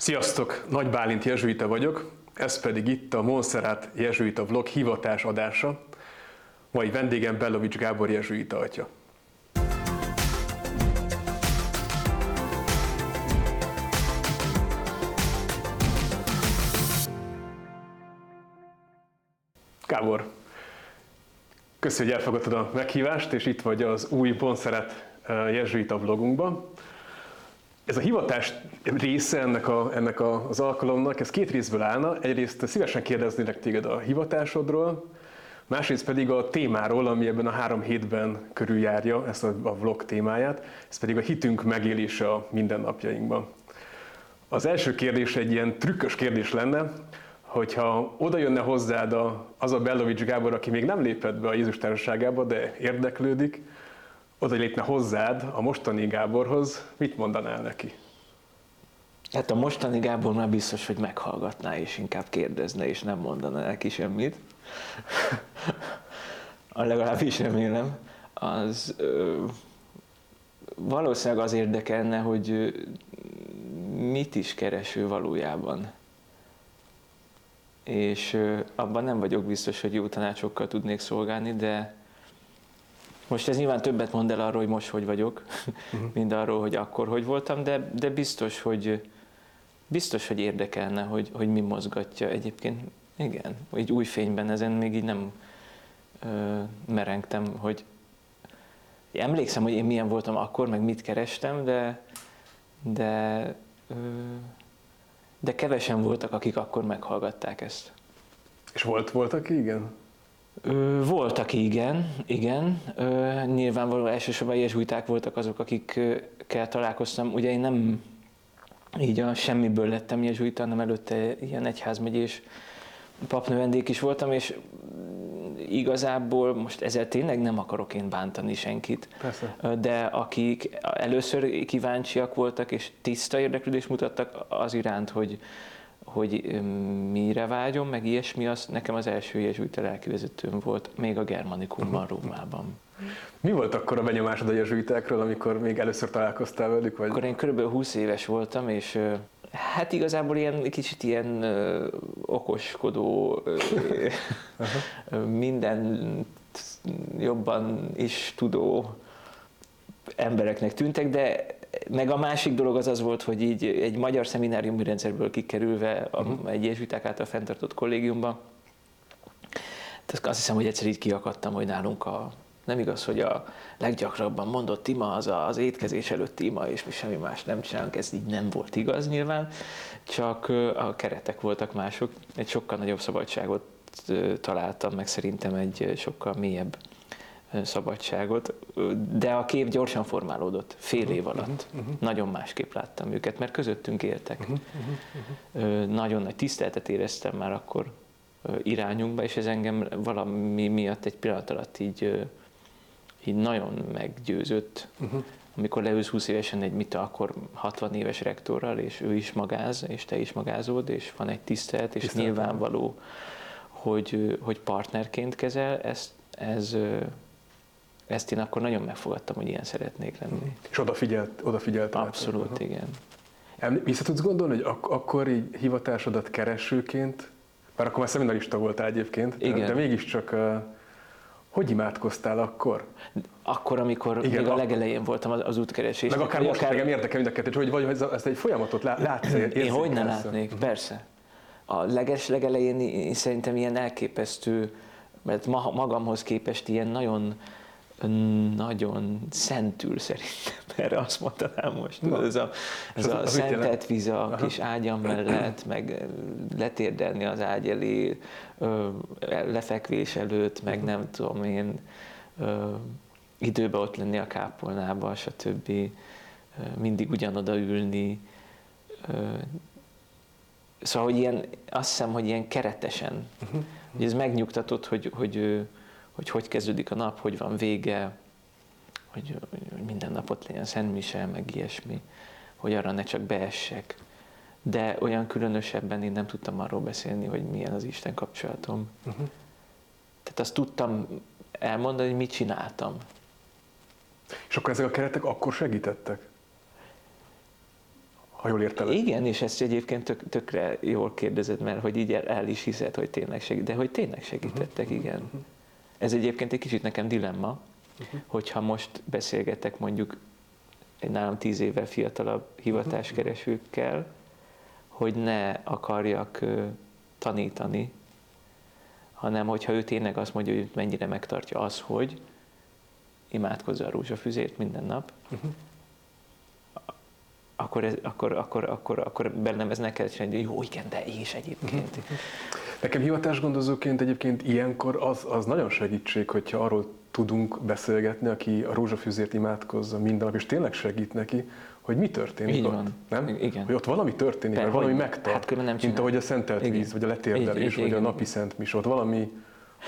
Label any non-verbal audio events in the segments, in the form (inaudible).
Sziasztok! Nagy Bálint Jezsuita vagyok, ez pedig itt a Monserrat Jezsuita vlog hivatás adása. Mai vendégem Bellovics Gábor Jezsuita atya. Gábor, köszönjük, hogy elfogadtad a meghívást, és itt vagy az új Monserrat Jezsuita vlogunkban. Ez a hivatás része ennek, a, ennek a, az alkalomnak, ez két részből állna. Egyrészt szívesen kérdeznélek téged a hivatásodról, másrészt pedig a témáról, ami ebben a három hétben körüljárja ezt a, a vlog témáját, ez pedig a hitünk megélése a mindennapjainkban. Az első kérdés egy ilyen trükkös kérdés lenne, hogyha oda jönne hozzád a, az a Bellovics Gábor, aki még nem lépett be a Jézus társaságába, de érdeklődik, oda lépne hozzád, a mostani Gáborhoz, mit mondanál neki? Hát a mostani Gábor már biztos, hogy meghallgatná, és inkább kérdezne, és nem mondaná neki semmit. (laughs) a legalábbis remélem. Az ö, valószínűleg az érdekelne, hogy ö, mit is kereső valójában. És ö, abban nem vagyok biztos, hogy jó tanácsokkal tudnék szolgálni, de most ez nyilván többet mond el arról, hogy most hogy vagyok, uh-huh. mint arról, hogy akkor hogy voltam, de, de biztos, hogy biztos, hogy érdekelne, hogy, hogy mi mozgatja. Egyébként igen, egy új fényben ezen még így nem ö, merengtem, hogy emlékszem, hogy én milyen voltam akkor, meg mit kerestem, de de ö, de kevesen voltak, akik akkor meghallgatták ezt. És volt, voltak igen? Ö, voltak, igen, igen. Ö, nyilvánvalóan elsősorban jezsuiták voltak azok, akikkel találkoztam. Ugye én nem így a semmiből lettem jezsuita, hanem előtte ilyen egyházmegyés papnövendék is voltam, és igazából most ezzel tényleg nem akarok én bántani senkit, Persze. de akik először kíváncsiak voltak és tiszta érdeklődést mutattak az iránt, hogy, hogy mire vágyom, meg ilyesmi, az nekem az első jezsuita lelkivezetőm volt, még a Germanikumban, uh-huh. Rómában. Mi volt akkor a benyomásod a jezsuitákról, amikor még először találkoztál velük? Vagy? Akkor én kb. 20 éves voltam, és hát igazából ilyen kicsit ilyen ö, okoskodó, ö, (laughs) minden jobban is tudó embereknek tűntek, de meg a másik dolog az az volt, hogy így egy magyar szemináriumi rendszerből kikerülve uh-huh. egy jezsuiták által fenntartott kollégiumba, azt hiszem, hogy egyszer így kiakadtam, hogy nálunk a nem igaz, hogy a leggyakrabban mondott ima az az étkezés előtti ima, és mi semmi más nem csinálunk, ez így nem volt igaz nyilván, csak a keretek voltak mások, egy sokkal nagyobb szabadságot találtam, meg szerintem egy sokkal mélyebb szabadságot, de a kép gyorsan formálódott, fél év alatt. Uh-huh, uh-huh. Nagyon másképp láttam őket, mert közöttünk éltek. Uh-huh, uh-huh. Nagyon nagy tiszteletet éreztem már akkor irányunkba, és ez engem valami miatt egy pillanat alatt így, így nagyon meggyőzött. Uh-huh. Amikor leülsz 20 évesen egy mit akkor 60 éves rektorral, és ő is magáz, és te is magázod, és van egy tisztelet, és Tisztelt. nyilvánvaló, hogy, hogy partnerként kezel, ez, ez ezt én akkor nagyon megfogadtam, hogy ilyen szeretnék lenni. És odafigyelt, odafigyelt Abszolút, át. igen. Vissza tudsz gondolni, hogy ak- akkor így hivatásodat keresőként, már akkor már szeminarista voltál egyébként, igen. de mégiscsak uh, hogy imádkoztál akkor? Akkor, amikor Igen, még a legelején voltam az, az útkeresés. Meg akár most akár... engem érdekel mind a kettő, hogy vagy ezt egy folyamatot látsz, Én hogy ne látnék, persze. A leges legelején én szerintem ilyen elképesztő, mert magamhoz képest ilyen nagyon nagyon szentül szerintem, (laughs) erre azt mondanám most. Na. Ez a, ez a szentett víz a kis ágyam mellett, meg letérdelni az ágy elé, lefekvés előtt, meg nem tudom én, időbe ott lenni a kápolnába, stb. Mindig ugyanoda ülni. Szóval, hogy ilyen, azt hiszem, hogy ilyen keretesen. Uh-huh. Hogy ez megnyugtatott, hogy, hogy hogy hogy kezdődik a nap, hogy van vége, hogy, hogy minden napot legyen Szent Mise, meg ilyesmi, hogy arra ne csak beessek. De olyan különösebben én nem tudtam arról beszélni, hogy milyen az Isten kapcsolatom. Uh-huh. Tehát azt tudtam elmondani, hogy mit csináltam. És akkor ezek a keretek akkor segítettek? ha jól értelek. Igen, és ezt egyébként tök, tökre jól kérdezed, mert hogy így el, el is hiszed, hogy tényleg segít, de hogy tényleg segítettek, Mhm. igen. Ez egyébként egy kicsit nekem dilemma, hogyha most beszélgetek mondjuk egy nálam tíz évvel fiatalabb hivatáskeresőkkel, hogy ne akarjak tanítani, hanem hogyha ő tényleg azt mondja, hogy mennyire megtartja az, hogy imádkozza a rózsafüzért minden nap, akkor, ez, akkor, akkor, akkor, akkor bennem ez ne kell hogy jó, igen, de és egyébként. Nekem hivatásgondozóként egyébként ilyenkor az, az nagyon segítség, hogyha arról tudunk beszélgetni, aki a rózsafűzért imádkozza minden nap, és tényleg segít neki, hogy mi történik Így ott. van. Nem? Igen. Hogy ott valami történik, Per- valami megtart. hát nem mint csinál. ahogy a szentelt Igen. víz, vagy a letérdelés, Így- így- vagy a napi szent mis, ott valami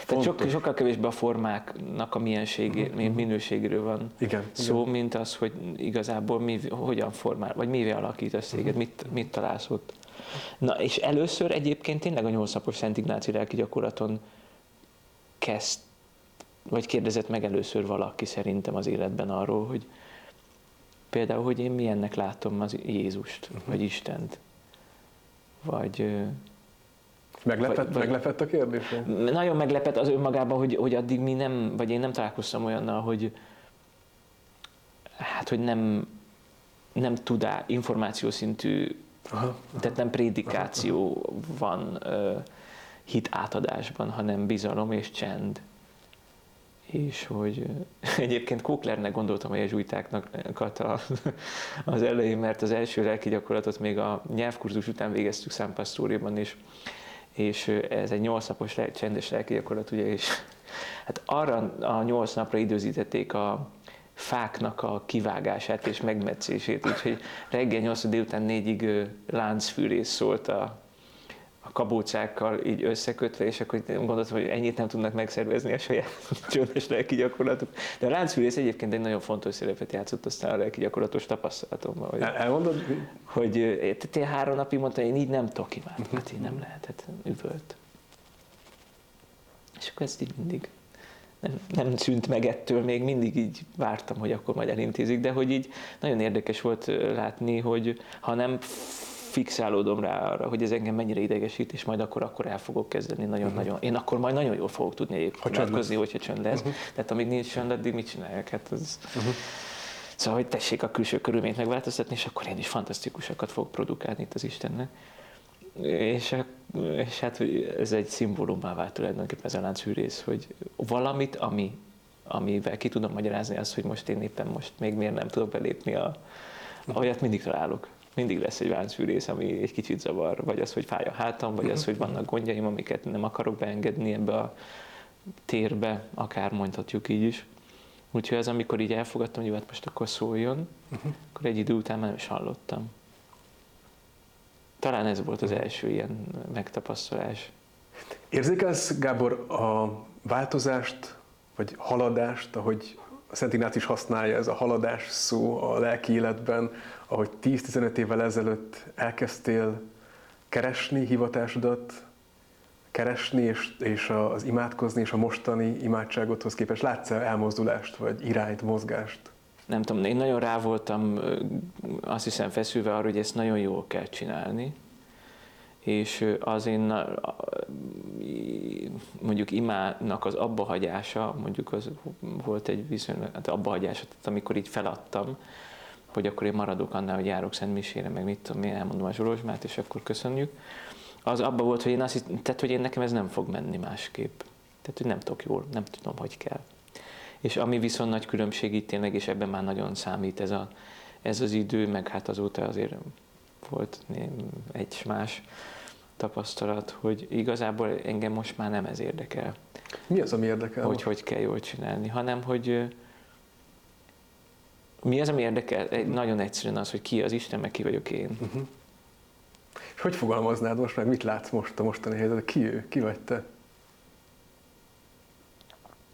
Tehát sok, sokkal kevésbé a formáknak a mienségé, minőségéről van Igen, szó, mint az, hogy igazából mi, hogyan formál, vagy mivé alakítasz téged, mit, mit találsz ott. Na, és először egyébként tényleg a nyolc napos Szent Ignáci lelki gyakorlaton kezd, vagy kérdezett meg először valaki szerintem az életben arról, hogy például, hogy én milyennek látom az Jézust, vagy Istent. Vagy, Meglepett, vagy- meglepett a kérdés? nagyon meglepett az önmagában, hogy, hogy addig mi nem, vagy én nem találkoztam olyannal, hogy hát, hogy nem, nem tudá, információszintű, Aha. tehát nem prédikáció van ö, hit átadásban, hanem bizalom és csend. És hogy (laughs) egyébként Kóklernek gondoltam a jezsuitáknak a, az elején, mert az első lelki gyakorlatot még a nyelvkurzus után végeztük San Pastoriban, és és ez egy nyolc napos le- csendes lelki gyakorlat, ugye, és (laughs) hát arra a nyolc napra időzítették a fáknak a kivágását és megmetszését, úgyhogy reggel 8 délután 4-ig láncfűrész szólt a, a kabócákkal így összekötve, és akkor gondoltam, hogy ennyit nem tudnak megszervezni a saját (laughs) csöndes lelki gyakorlatuk. De a láncfűrész egyébként egy nagyon fontos szerepet játszott aztán a lelki gyakorlatos tapasztalatomban. Hogy El, elmondod? hogy én három napig mondta, én így nem tudok imádni, hát nem lehetett, üvölt. És akkor ezt így mindig nem, nem szűnt meg ettől, még mindig így vártam, hogy akkor majd elintézik, de hogy így nagyon érdekes volt látni, hogy ha nem fixálódom rá arra, hogy ez engem mennyire idegesít, és majd akkor, akkor el fogok kezdeni nagyon-nagyon. Én akkor majd nagyon jól fogok tudni egyébként hogyha csönd lesz. Tehát amíg nincs csönd, addig mit csináljak? Hát az... Szóval, hogy tessék a külső körülményt megváltoztatni, és akkor én is fantasztikusakat fogok produkálni itt az Istennek. És, és hát hogy ez egy szimbólumá vált tulajdonképpen ez a láncfűrész, hogy valamit, ami, amivel ki tudom magyarázni azt, hogy most én éppen most még miért nem tudok belépni a... Olyat mindig találok. Mindig lesz egy láncfűrész, ami egy kicsit zavar, vagy az, hogy fáj a hátam, vagy az, hogy vannak gondjaim, amiket nem akarok beengedni ebbe a térbe, akár mondhatjuk így is. Úgyhogy az, amikor így elfogadtam, hogy hát most akkor szóljon, uh-huh. akkor egy idő után már nem is hallottam. Talán ez volt az első ilyen megtapasztalás. Érzékelsz, Gábor, a változást, vagy haladást, ahogy a Szent Ignác is használja ez a haladás szó a lelki életben, ahogy 10-15 évvel ezelőtt elkezdtél keresni hivatásodat, keresni és, és az imádkozni és a mostani imádságodhoz képest látsz-e elmozdulást, vagy irányt, mozgást? Nem tudom, én nagyon rá voltam azt hiszem feszülve arra, hogy ezt nagyon jól kell csinálni, és az én mondjuk imának az abbahagyása, mondjuk az volt egy viszonylag, hát abbahagyása, tehát amikor így feladtam, hogy akkor én maradok annál, hogy járok Szent Misére, meg mit tudom én, elmondom a Zsolozsmát, és akkor köszönjük. Az abba volt, hogy én azt hitt, tehát, hogy én nekem ez nem fog menni másképp. Tehát, hogy nem tudok jól, nem tudom, hogy kell. És ami viszont nagy különbség itt tényleg, és ebben már nagyon számít ez, a, ez az idő, meg hát azóta azért volt egy más tapasztalat, hogy igazából engem most már nem ez érdekel, Mi az, ami érdekel? hogy hogy kell jól csinálni, hanem hogy mi az, ami érdekel? Egy- Nagyon egyszerűen az, hogy ki az Isten, meg ki vagyok én. Uh-huh. És hogy fogalmaznád most meg, mit látsz most a mostani helyzetben? Ki ő? Ki vagy te?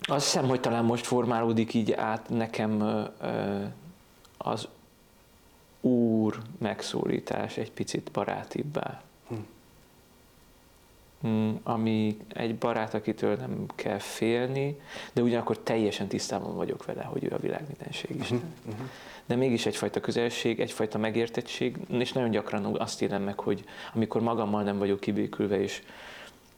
Azt hiszem, hogy talán most formálódik így át nekem az úr megszólítás egy picit barátibbá. Mm, ami egy barát, akitől nem kell félni, de ugyanakkor teljesen tisztában vagyok vele, hogy ő a világ mindenség Isten. Uh-huh. De mégis egyfajta közelség, egyfajta megértettség, és nagyon gyakran azt élem meg, hogy amikor magammal nem vagyok kibékülve, és,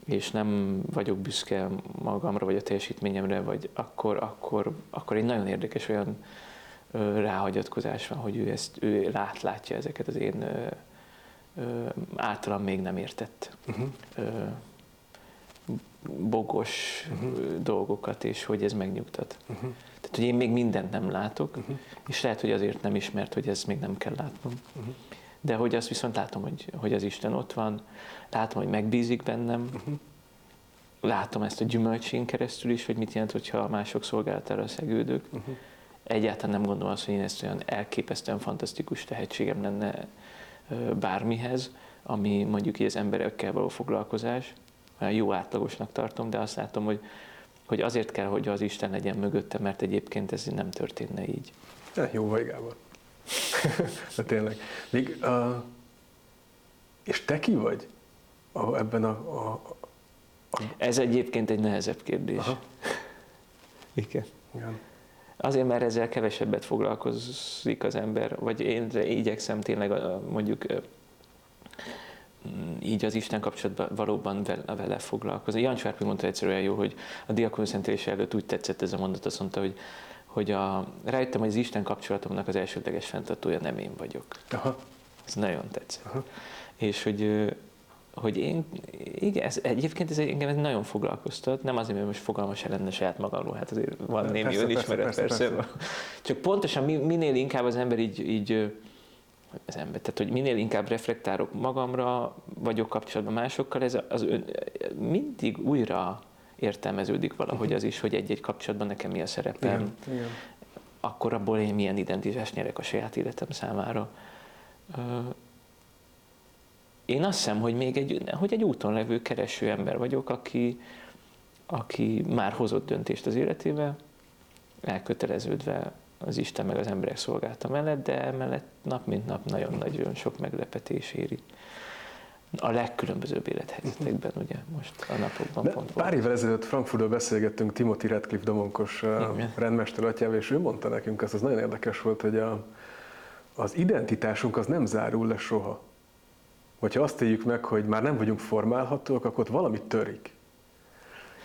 és nem vagyok büszke magamra, vagy a teljesítményemre, vagy akkor, akkor, akkor egy nagyon érdekes olyan ráhagyatkozás van, hogy ő ezt ő lát, látja ezeket az én általam még nem értett Uh-huh. bogos Uh-huh. dolgokat, és hogy ez megnyugtat. Uh-huh. Tehát, hogy én még mindent nem látok, Uh-huh. és lehet, hogy azért nem ismert, hogy ezt még nem kell látnom. Uh-huh. De hogy azt viszont látom, hogy, hogy az Isten ott van, látom, hogy megbízik bennem, Uh-huh. látom ezt a gyümölcsén keresztül is, hogy mit jelent, hogyha mások szolgálatára szegődök. Uh-huh. Egyáltalán nem gondolom azt, hogy én ezt olyan elképesztően fantasztikus tehetségem lenne bármihez, ami mondjuk így az emberekkel való foglalkozás. Olyan jó átlagosnak tartom, de azt látom, hogy, hogy azért kell, hogy az Isten legyen mögötte, mert egyébként ez nem történne így. Ja, jó vagy, Gábor. (laughs) De tényleg. Még, uh, és te ki vagy a, ebben a, a, a Ez egyébként egy nehezebb kérdés. Aha. Igen. igen. Azért, mert ezzel kevesebbet foglalkozik az ember, vagy én igyekszem tényleg mondjuk így az Isten kapcsolatban valóban vele, foglalkozni. Jan Svárpi mondta egyszer olyan jó, hogy a diakonszentélés előtt úgy tetszett ez a mondat, azt mondta, hogy, hogy a, rájöttem, hogy az Isten kapcsolatomnak az elsődleges fenntartója nem én vagyok. Aha. Ez nagyon tetszett. Aha. És hogy, hogy én, igen, ez, egyébként ez engem ez nagyon foglalkoztat, nem azért, mert most fogalmas lenne saját magamról, hát azért van némi Persze, önismeret, persze, persze, persze, persze. Csak pontosan mi- minél inkább az ember így, így az ember, tehát hogy minél inkább reflektálok magamra, vagyok kapcsolatban másokkal, ez az ön, mindig újra értelmeződik valahogy az is, hogy egy-egy kapcsolatban nekem mi a szerepem, Igen, igen. akkor abból én milyen identitást nyerek a saját életem számára. Én azt hiszem, hogy még egy, hogy egy úton levő kereső ember vagyok, aki, aki már hozott döntést az életébe, elköteleződve az Isten meg az emberek szolgálta mellett, de emellett nap mint nap nagyon-nagyon sok meglepetés éri. A legkülönbözőbb élethelyzetekben, ugye most a napokban De pont pár évvel ezelőtt Frankfurtban beszélgettünk Timothy Radcliffe domonkos uh, Igen. rendmester atyával, és ő mondta nekünk azt, az nagyon érdekes volt, hogy a, az identitásunk az nem zárul le soha. Hogyha azt éljük meg, hogy már nem vagyunk formálhatóak, akkor ott valami törik.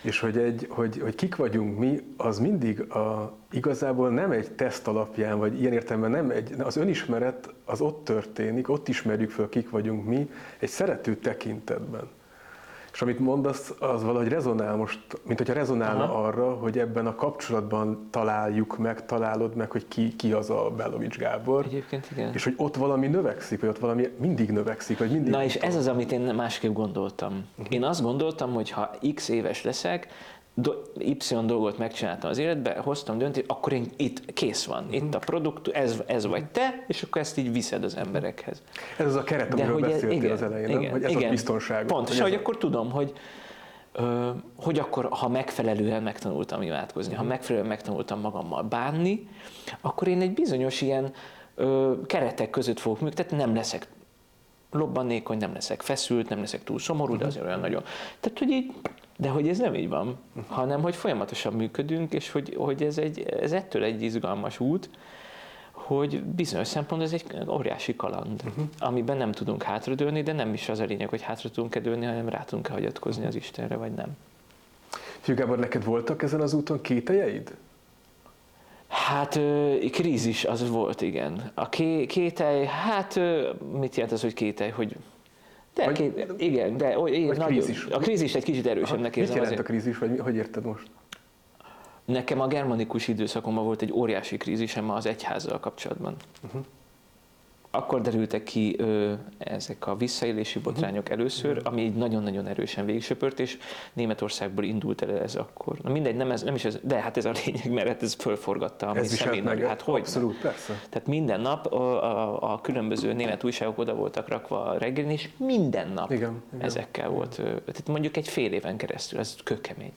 És hogy, egy, hogy, hogy kik vagyunk mi, az mindig a, igazából nem egy teszt alapján, vagy ilyen értelemben nem egy, az önismeret az ott történik, ott ismerjük föl, kik vagyunk mi, egy szerető tekintetben. És amit mondasz, az valahogy rezonál most, mint hogyha rezonálna Aha. arra, hogy ebben a kapcsolatban találjuk meg, találod meg, hogy ki, ki az a Belovics Gábor, Egyébként igen. és hogy ott valami növekszik, vagy ott valami mindig növekszik, vagy mindig... Na és ez az, amit én másképp gondoltam. Mhm. Én azt gondoltam, hogy ha x éves leszek, do- Y dolgot megcsináltam az életbe, hoztam döntést, akkor én itt kész van, Mhm. itt a produkt, ez, ez vagy te, és akkor ezt így viszed az emberekhez. Ez az a keret, amiről beszéltél az elején, nem? Hogy ez a biztonság. Pontosan, hogy hogy akkor tudom, hogy ö, hogy akkor, ha megfelelően megtanultam imádkozni, Mhm. ha megfelelően megtanultam magammal bánni, akkor én egy bizonyos ilyen ö, keretek között fogok működni, tehát nem leszek lobbanékony, nem leszek feszült, nem leszek túl szomorú, Mhm. de azért olyan nagyon. Tehát, hogy így, de hogy ez nem így van, hanem hogy folyamatosan működünk, és hogy, hogy ez, egy, ez ettől egy izgalmas út, hogy bizonyos szempontból ez egy óriási kaland, uh-huh. amiben nem tudunk hátradőlni, de nem is az a lényeg, hogy hátra tudunk-e dőlni, hanem rá tudunk-e hagyatkozni az Istenre, vagy nem. Gábor, neked voltak ezen az úton kételjeid? Hát krízis az volt, igen. A ké, kételj, hát mit jelent az, hogy kételj, hogy de, Vagy- ké, igen, de vagy nagyon, krízis. a krízist egy kicsit erősebbnek Mit érzem jelent azért. a krízis, vagy hogy érted most? Nekem a germanikus időszakomban volt egy óriási krízisem az egyházzal kapcsolatban. Uh-huh. Akkor derültek ki ö, ezek a visszaélési botrányok először, ami így nagyon-nagyon erősen végigsöpört, és Németországból indult el ez akkor. Na mindegy, nem, ez, nem is ez, de hát ez a lényeg, mert hát ez fölforgatta a mi Ez viselt meg, személynagy- Hát hogy abszolút, persze. Tehát minden nap a, a, a különböző német újságok oda voltak rakva reggelin, és minden nap Igen, igen. ezekkel volt. ö, Tehát mondjuk egy fél éven keresztül, ez kökemény.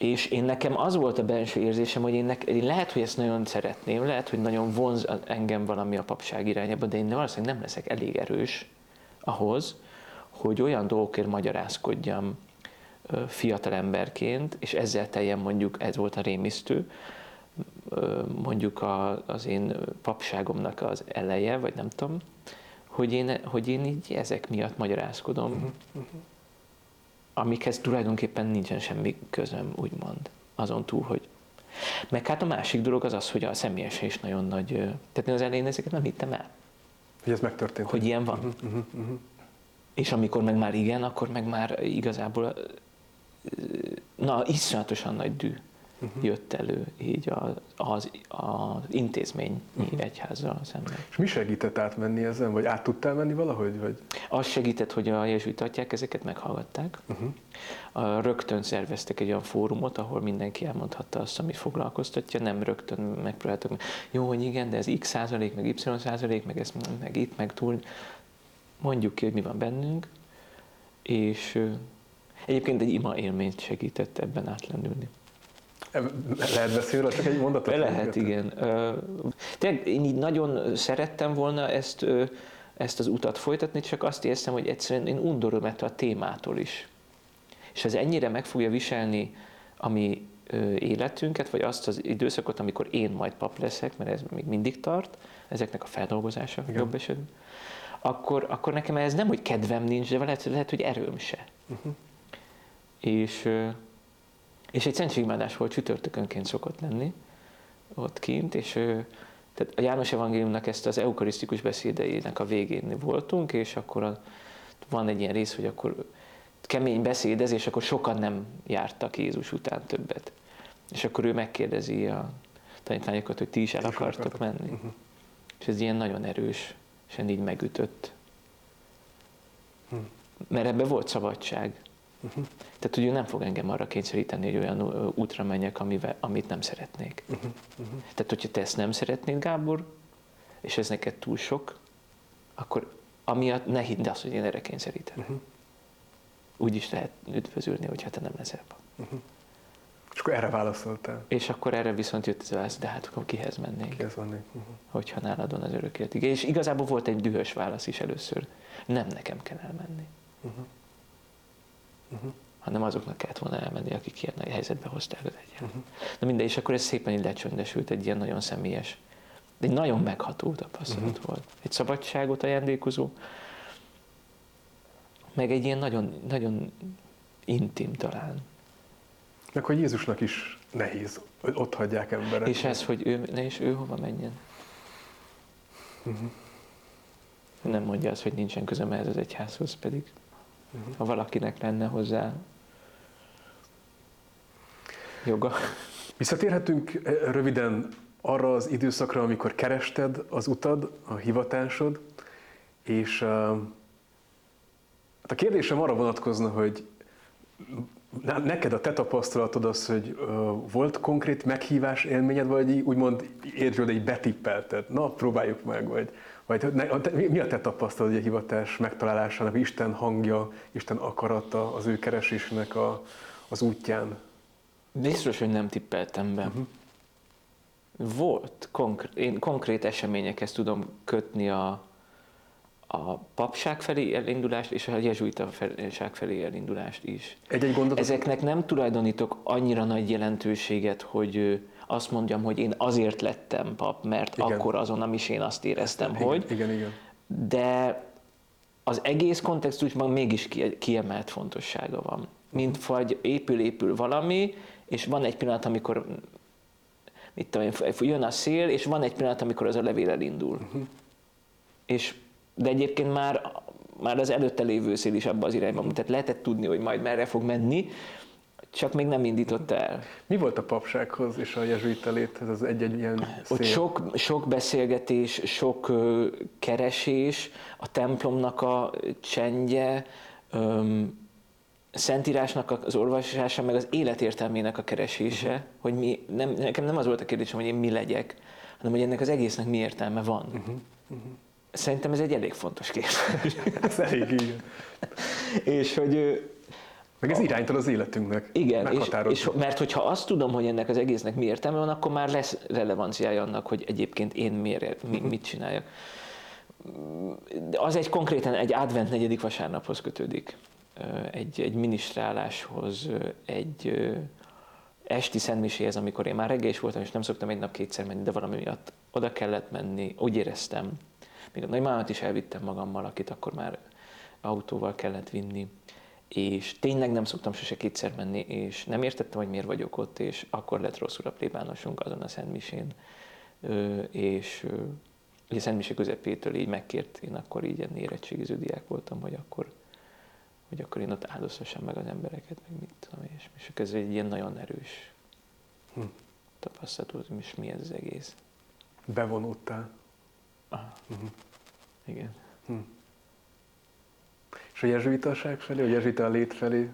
És én nekem az volt a belső érzésem, hogy én, nek, én lehet, hogy ezt nagyon szeretném, lehet, hogy nagyon vonz engem valami a papság irányába, de én valószínűleg nem leszek elég erős ahhoz, hogy olyan dolgokért magyarázkodjam fiatal emberként, és ezzel teljen mondjuk, ez volt a rémisztő, mondjuk az én papságomnak az eleje, vagy nem tudom, hogy én, hogy én így ezek miatt magyarázkodom, uh-huh, uh-huh. Amikhez tulajdonképpen nincsen semmi közöm, úgymond, azon túl, hogy meg hát a másik dolog az az, hogy a személyesen is nagyon nagy, tehát én az elején ezeket nem hittem el. Hogy ez megtörtént. Hogy ilyen van. Uh-huh, uh-huh, uh-huh. És amikor meg már igen, akkor meg már igazából na, iszonyatosan nagy dű uh-huh. jött elő így az, az, az intézmény uh-huh. egyházzal szemben. És mi segített átmenni ezen, vagy át tudtál menni valahogy? Vagy? Az segített, hogy a jezsuitatják ezeket meghallgatták. Uh-huh. Rögtön szerveztek egy olyan fórumot, ahol mindenki elmondhatta azt, ami foglalkoztatja, nem rögtön megpróbáltak, jó, hogy igen, de ez x százalék, meg y százalék, meg ez, meg itt, meg túl. Mondjuk ki, hogy mi van bennünk, és egyébként egy ima élményt segített ebben átlendülni. Lehet beszélni csak egy mondatot? Lehet, igen. Tényleg én így nagyon szerettem volna ezt, ezt az utat folytatni, csak azt érzem, hogy egyszerűen én undorom ettől a témától is. És ez ennyire meg fogja viselni a mi életünket, vagy azt az időszakot, amikor én majd pap leszek, mert ez még mindig tart, ezeknek a feldolgozása Igen. jobb esetben, akkor, akkor nekem ez nem, hogy kedvem nincs, de lehet, lehet hogy erőm se. Uh-huh. És és egy szentségimádás volt, csütörtökönként szokott lenni ott kint, és tehát a János Evangéliumnak ezt az eukarisztikus beszédeinek a végén voltunk, és akkor a, van egy ilyen rész, hogy akkor kemény beszédez, és akkor sokan nem jártak Jézus után többet. És akkor ő megkérdezi a tanítványokat, hogy ti is el akartok menni. Uh-huh. És ez ilyen nagyon erős, és így megütött. Uh-huh. Mert ebben volt szabadság. Uh-huh. Tehát, hogy ő nem fog engem arra kényszeríteni, hogy olyan útra menjek, amivel, amit nem szeretnék. Uh-huh. Uh-huh. Tehát, hogyha te ezt nem szeretnéd, Gábor, és ez neked túl sok, akkor amiatt ne hidd azt, hogy én erre kényszerítem. Uh-huh. Úgy is lehet üdvözülni, hogyha te nem leszel Uh-huh. És akkor erre válaszoltál. És akkor erre viszont jött az válasz, de hát akkor kihez mennék? Kihez mennék. Uh-huh. Hogyha nálad van az örök És igazából volt egy dühös válasz is először. Nem nekem kell elmenni. Uh-huh uh-huh. hanem azoknak kellett volna elmenni, akik ilyen helyzetbe hozták az egyet. Uh-huh. Na minden, és akkor ez szépen így lecsöndesült, egy ilyen nagyon személyes, de egy nagyon megható tapasztalat uh-huh. volt. Egy szabadságot ajándékozó, meg egy ilyen nagyon, nagyon intim talán. Meg hogy Jézusnak is nehéz, hogy ott hagyják emberek. És ez, hogy ő, ne és ő hova menjen. Uh-huh. Nem mondja azt, hogy nincsen közöm ehhez az egyházhoz, pedig uh-huh. ha valakinek lenne hozzá joga. Visszatérhetünk eh, röviden arra az időszakra, amikor kerested az utad, a hivatásod, és uh, a kérdésem arra vonatkozna, hogy neked a te tapasztalatod az, hogy uh, volt konkrét meghívás élményed, vagy úgymond hogy betippelted, na próbáljuk meg, vagy vagy mi a te tapasztalat a hivatás megtalálásának, Isten hangja, Isten akarata az ő keresésének a, az útján? Biztos, hogy nem tippeltem be. Uh-huh. Volt, konkrét, én konkrét eseményekhez tudom kötni a, a papság felé elindulást és a jezsuitaság felé elindulást is. Egy-egy gondot... Ezeknek nem tulajdonítok annyira nagy jelentőséget, hogy azt mondjam, hogy én azért lettem pap, mert igen. akkor azon is én azt éreztem, igen, hogy. Igen, igen. De az egész kontextusban mégis kiemelt fontossága van. Mint vagy épül-épül valami, és van egy pillanat, amikor mit tudom én, jön a szél, és van egy pillanat, amikor az a levél elindul. Uh-huh. És, de egyébként már, már az előtte lévő szél is abban az irányban, tehát lehetett tudni, hogy majd merre fog menni, csak még nem indította el. Mi volt a papsághoz és a jezsuita léthez az egy-egy ilyen szél? Ott sok, sok beszélgetés, sok keresés, a templomnak a csendje, öm, Szentírásnak az olvasása, meg az életértelmének a keresése, uh-huh. hogy mi, nem, nekem nem az volt a kérdésem, hogy én mi legyek, hanem hogy ennek az egésznek mi értelme van. Uh-huh. Uh-huh. Szerintem ez egy elég fontos kérdés. (laughs) ez elég, igen. (laughs) és hogy meg ez iránytal az életünknek. Igen, és, és, mert hogyha azt tudom, hogy ennek az egésznek mi értelme van, akkor már lesz relevanciája annak, hogy egyébként én miért, mi, mit csináljak. az egy konkrétan egy advent negyedik vasárnaphoz kötődik. Egy, egy minisztráláshoz, egy esti szentmiséhez, amikor én már reggel is voltam, és nem szoktam egy nap kétszer menni, de valami miatt oda kellett menni, úgy éreztem. Még a nagymámat is elvittem magammal, akit akkor már autóval kellett vinni és tényleg nem szoktam sose kétszer menni, és nem értettem, hogy miért vagyok ott, és akkor lett rosszul a plébánosunk azon a Szentmisén, és ugye a Szentmisé közepétől így megkért, én akkor így ilyen érettségiző diák voltam, hogy akkor, hogy akkor én ott áldozhassam meg az embereket, meg mit tudom, és, és ez egy ilyen nagyon erős hm. tapasztalat és mi ez az egész. Bevonultál. Aha. Uh-huh. Igen. Hm. És a jezsuitaság felé, a jezsuita lét felé?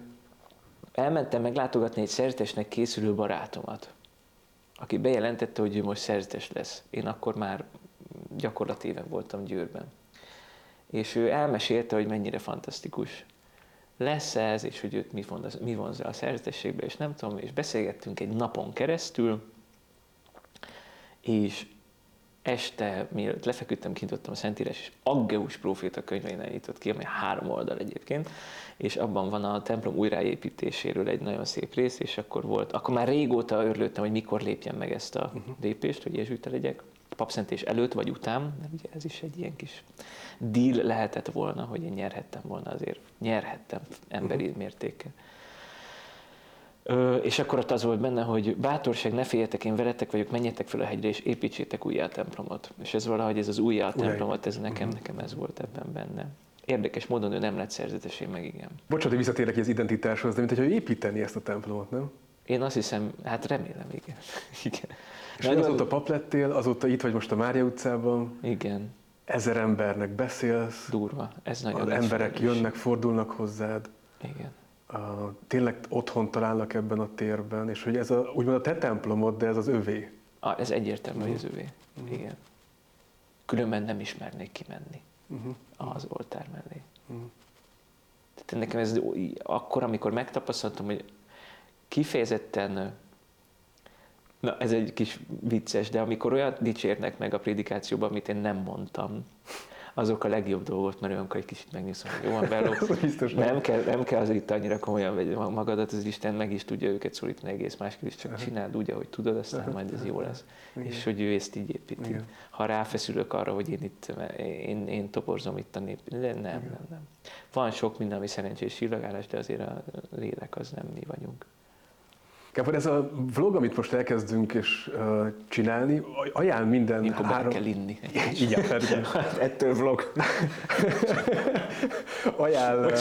Elmentem meglátogatni egy szerzetesnek készülő barátomat, aki bejelentette, hogy ő most szerzetes lesz. Én akkor már gyakorlatíven voltam Győrben. És ő elmesélte, hogy mennyire fantasztikus lesz ez, és hogy őt mi, vonz, mi vonzza a szerzetességbe, és nem tudom, és beszélgettünk egy napon keresztül, és este, mielőtt lefeküdtem, kintottam a Szentírás, és Aggeus próféta könyveinek nyitott ki, ami három oldal egyébként, és abban van a templom újraépítéséről egy nagyon szép rész, és akkor volt, akkor már régóta örülöttem, hogy mikor lépjem meg ezt a uh-huh. lépést, hogy jezsuita legyek, papszentés előtt vagy után, mert ugye ez is egy ilyen kis deal lehetett volna, hogy én nyerhettem volna azért, nyerhettem emberi uh-huh. mértékkel. Ö, és akkor ott az volt benne, hogy bátorság, ne féljetek, én veletek vagyok, menjetek fel a hegyre, és építsétek újjá templomot. És ez valahogy ez az újjá templomot, ez nekem, nekem ez volt ebben benne. Érdekes módon ő nem lett szerzetes, én meg igen. Bocsánat, hogy visszatérek az identitáshoz, de mint hogyha építeni ezt a templomot, nem? Én azt hiszem, hát remélem, igen. (laughs) igen. És Nagyon... azóta pap lettél, azóta itt vagy most a Mária utcában. Igen. Ezer embernek beszélsz. Durva, ez nagyon Az emberek jönnek, fordulnak hozzád. Igen a, tényleg otthon találnak ebben a térben, és hogy ez a, úgymond a te templomod, de ez az övé. Ah, ez egyértelmű, uh-huh. hogy az övé. Uh-huh. Igen. Különben nem ismernék kimenni uh-huh. az oltár mellé. Uh-huh. Tehát nekem ez akkor, amikor megtapasztaltam, hogy kifejezetten Na, ez egy kis vicces, de amikor olyat dicsérnek meg a prédikációban, amit én nem mondtam, azok a legjobb dolgok, mert olyankor egy kicsit megnyuszom, hogy jó van, (laughs) Bello, nem, kell, nem kell az itt annyira komolyan vegy magadat, az Isten meg is tudja őket szólítani egész másképp, is csak uh-huh. csináld úgy, ahogy tudod, aztán uh-huh. majd ez jó lesz. Igen. És hogy ő ezt így építi. Igen. Ha ráfeszülök arra, hogy én itt, én, én toporzom itt a nép, nem, nem, nem, nem. Van sok minden, ami szerencsés csillagálás, de azért a lélek az nem mi vagyunk. Gábor, ez a vlog, amit most elkezdünk és uh, csinálni, ajánl minden Mikor három... kell inni. (laughs) Igen, (laughs) hát ettől vlog. (laughs) ajánl...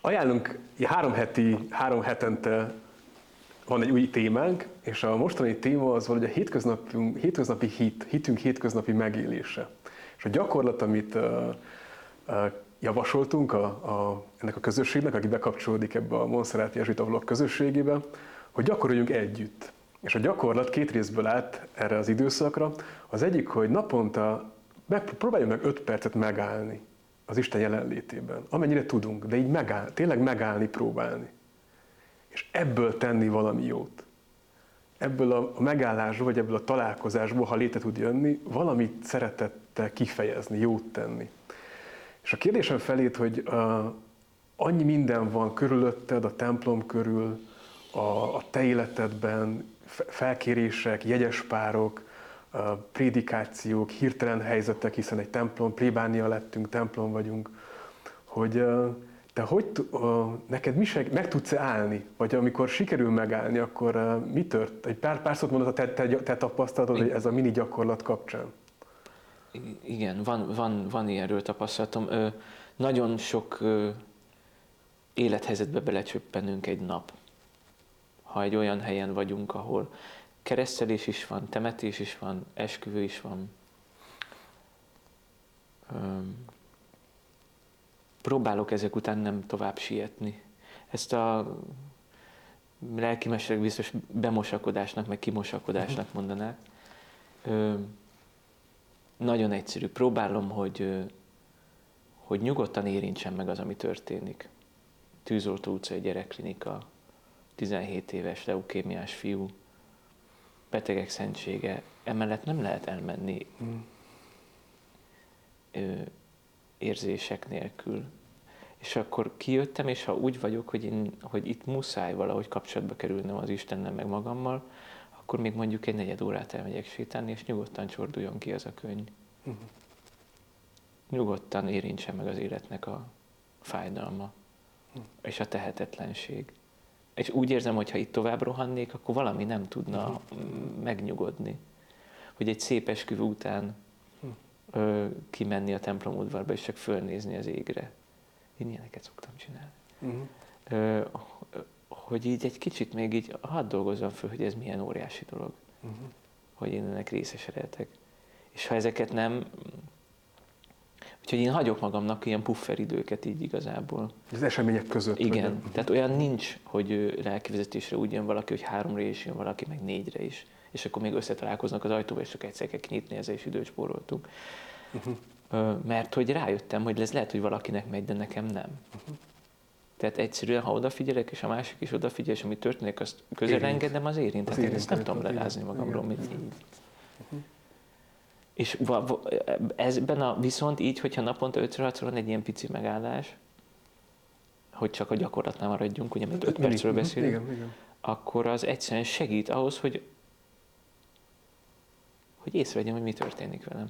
Ajánlunk három heti, három hetente van egy új témánk, és a mostani téma az valahogy a hétköznapi, hétköznapi hit, hitünk hétköznapi megélése. És a gyakorlat, amit uh, uh, javasoltunk a, a, ennek a közösségnek, aki bekapcsolódik ebbe a Monszeráti Jezsuita Vlog közösségébe, hogy gyakoroljunk együtt. És a gyakorlat két részből állt erre az időszakra. Az egyik, hogy naponta meg, próbáljunk meg öt percet megállni az Isten jelenlétében, amennyire tudunk, de így megáll, tényleg megállni, próbálni. És ebből tenni valami jót. Ebből a, megállásból, vagy ebből a találkozásból, ha létre tud jönni, valamit szeretettel kifejezni, jót tenni. És a kérdésem felét, hogy uh, annyi minden van körülötted, a templom körül, a, a te életedben, felkérések, jegyes párok, uh, prédikációk, hirtelen helyzetek, hiszen egy templom, plébánia lettünk, templom vagyunk, hogy uh, te hogy, uh, neked mi seg, meg tudsz-e állni? Vagy amikor sikerül megállni, akkor uh, mi tört? Egy pár, pár szót mondod a te, te, te tapasztalatod, hogy ez a mini gyakorlat kapcsán. Igen, van, van, van ilyenről tapasztalatom. Ö, nagyon sok ö, élethelyzetbe belecsöppenünk egy nap. Ha egy olyan helyen vagyunk, ahol keresztelés is van, temetés is van, esküvő is van. Ö, próbálok ezek után nem tovább sietni. Ezt a lelkimesterek biztos bemosakodásnak, meg kimosakodásnak mondanák. Ö, nagyon egyszerű. Próbálom, hogy, hogy nyugodtan érintsen meg az, ami történik. Tűzoltó utca egy gyerekklinika, 17 éves leukémiás fiú, betegek szentsége, emellett nem lehet elmenni. Hmm. ö, érzések nélkül. És akkor kijöttem, és ha úgy vagyok, hogy, én, hogy itt muszáj valahogy kapcsolatba kerülnem az Istennel meg magammal, akkor még mondjuk egy negyed órát elmegyek sétálni, és nyugodtan csorduljon ki az a könyv. Uh-huh. Nyugodtan érintse meg az életnek a fájdalma Hm. és a tehetetlenség. És úgy érzem, hogy ha itt tovább rohannék, akkor valami nem tudna mm, megnyugodni. Hogy egy szép esküvő után ö, kimenni a templom udvarba, és csak fölnézni az égre. Én ilyeneket szoktam csinálni. Uh-huh. Ö, hogy így egy kicsit még így hadd dolgozzam föl, hogy ez milyen óriási dolog, Uh-huh. hogy én ennek részese lehetek. És ha ezeket nem... Úgyhogy én hagyok magamnak ilyen pufferidőket így igazából. Az események között. Igen, vagy- tehát olyan nincs, hogy lelkivezetésre úgy jön valaki, hogy háromra is jön valaki, meg négyre is. És akkor még összetalálkoznak az ajtóba, és csak egyszer kell kinyitni, ezzel is időt spóroltunk. Uh-huh. Mert hogy rájöttem, hogy ez lehet, hogy valakinek megy, de nekem nem. Uh-huh. Tehát egyszerűen, ha odafigyelek, és a másik is odafigyel, és ami történik, azt közel Érint. engedem, az érint. Az Tehát én ezt nem tudom lerázni magamról, mint így. Uh-huh. És va- va- ezben a, viszont így, hogyha naponta ötször, hatszor van egy ilyen pici megállás, hogy csak a gyakorlatnál maradjunk, ugye, mint öt percről Mhm. beszélünk, Igen, igen. akkor az egyszerűen segít ahhoz, hogy, hogy észrevegyem, hogy mi történik velem.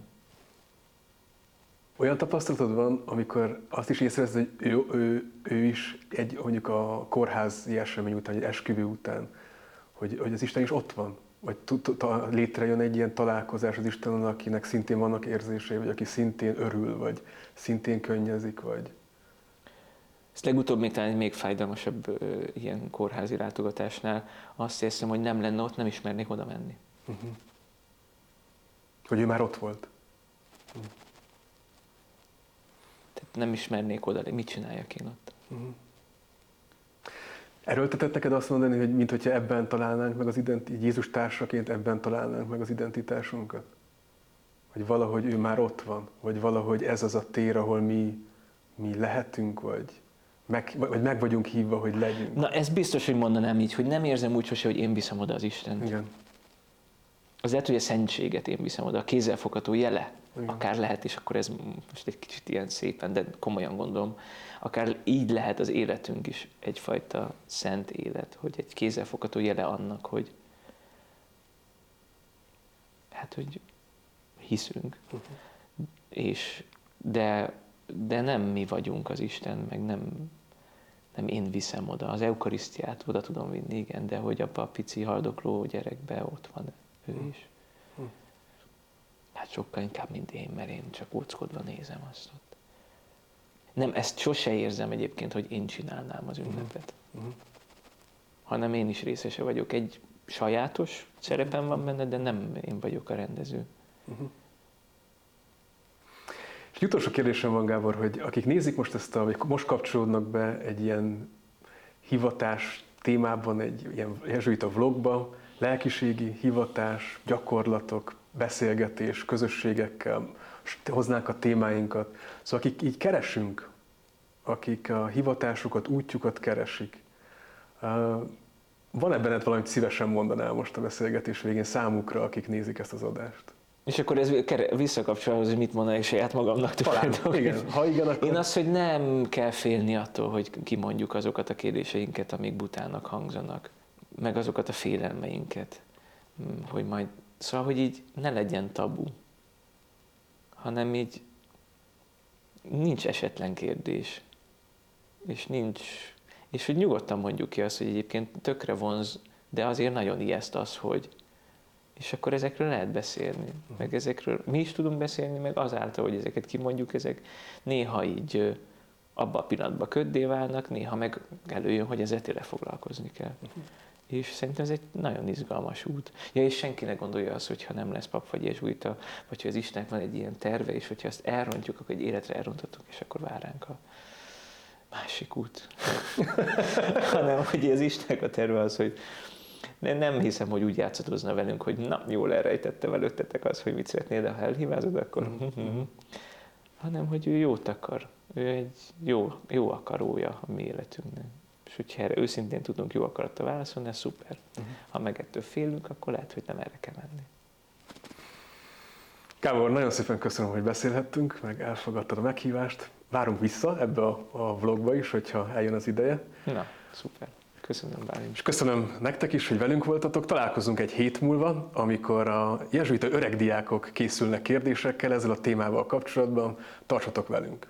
Olyan tapasztalatod van, amikor azt is észreveszed, hogy ő, ő, ő is egy, mondjuk a kórházi esemény után, egy esküvő után, hogy, hogy az Isten is ott van? Vagy létrejön egy ilyen találkozás az Istennel, akinek szintén vannak érzései, vagy aki szintén örül, vagy szintén könnyezik, vagy... Ez legutóbb még talán egy még fájdalmasabb ö, ilyen kórházi látogatásnál azt érzem, hogy nem lenne ott, nem ismernék oda menni. Uh-huh. Hogy ő már ott volt. Tehát nem ismernék oda, mit csináljak én ott. Uh-huh. Erőltetett neked azt mondani, hogy mint hogyha ebben találnánk meg az identitás, Jézus társaként ebben találnánk meg az identitásunkat? Hogy valahogy ő már ott van, vagy valahogy ez az a tér, ahol mi, mi lehetünk, vagy meg, vagy meg vagyunk hívva, hogy legyünk. Na, ez biztos, hogy mondanám így, hogy nem érzem úgy sose, hogy én viszem oda az Istent. Igen. Az lehet, hogy a szentséget én viszem oda, a kézzelfogható jele. Igen. Akár lehet, és akkor ez most egy kicsit ilyen szépen, de komolyan gondolom, akár így lehet az életünk is egyfajta szent élet, hogy egy kézzelfogható jele annak, hogy hát, hogy hiszünk. Uh-huh. És, de, de nem mi vagyunk az Isten, meg nem, nem én viszem oda. Az eukarisztiát oda tudom vinni, igen, de hogy abban a pici haldokló gyerekbe ott van ő Hm. is. Hát sokkal inkább, mint én, mert én csak óckodva nézem azt ott. Nem, ezt sose érzem egyébként, hogy én csinálnám az ünnepet, Uh-huh. hanem én is részese vagyok. Egy sajátos szerepem van benne, de nem én vagyok a rendező. Uh-huh. És egy utolsó kérdésem van, Gábor, hogy akik nézik most ezt a, vagy most kapcsolódnak be egy ilyen hivatás témában, egy ilyen jezsuita vlogba, lelkiségi hivatás, gyakorlatok, beszélgetés, közösségekkel, hoznánk a témáinkat. Szóval akik így keresünk, akik a hivatásukat, útjukat keresik, uh, van-e benned valamit szívesen mondanál most a beszélgetés végén számukra, akik nézik ezt az adást? És akkor ez visszakapcsol hogy mit mondanék saját magamnak Talán, tulajdonképpen. igen. Ha igen, akkor... Én azt, hogy nem kell félni attól, hogy kimondjuk azokat a kérdéseinket, amik butának hangzanak, meg azokat a félelmeinket, hogy majd, szóval, hogy így ne legyen tabu, hanem így nincs esetlen kérdés, és nincs, és hogy nyugodtan mondjuk ki azt, hogy egyébként tökre vonz, de azért nagyon ijeszt az, hogy és akkor ezekről lehet beszélni, meg ezekről mi is tudunk beszélni, meg azáltal, hogy ezeket kimondjuk, ezek néha így abban a pillanatban köddé válnak, néha meg előjön, hogy ezzel tényleg foglalkozni kell. És szerintem ez egy nagyon izgalmas út. Ja, és senki ne gondolja azt, hogy ha nem lesz pap vagy jezsuita, vagy hogy az Istennek van egy ilyen terve, és hogyha ezt elrontjuk, akkor egy életre elrontottuk, és akkor vár ránk a másik út. (laughs) Hanem, hogy az Istennek a terve az, hogy nem hiszem, hogy úgy játszadozna velünk, hogy na, jól elrejtette előttetek az, hogy mit szeretnél, de ha elhibázod, akkor... Hanem, hogy ő jót akar. Ő egy jó, jó akarója a mi életünknek. És hogyha erre őszintén tudunk jó akarattal válaszolni, ez szuper. Mhm. Ha meg ettől félünk, akkor lehet, hogy nem erre kell menni. Gábor, nagyon szépen köszönöm, hogy beszélhettünk, meg elfogadtad a meghívást. Várunk vissza ebbe a, a vlogba is, hogyha eljön az ideje. Na, szuper. Köszönöm, Bálint. És köszönöm nektek is, hogy velünk voltatok. Találkozunk egy hét múlva, amikor a jezsuita öreg diákok készülnek kérdésekkel ezzel a témával kapcsolatban. Tartsatok velünk!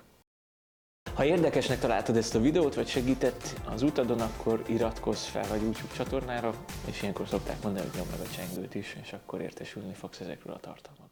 Ha érdekesnek találtad ezt a videót, vagy segített az utadon, akkor iratkozz fel a YouTube csatornára, és ilyenkor szokták mondani, hogy nyomd meg a csengőt is, és akkor értesülni fogsz ezekről a tartalmakról.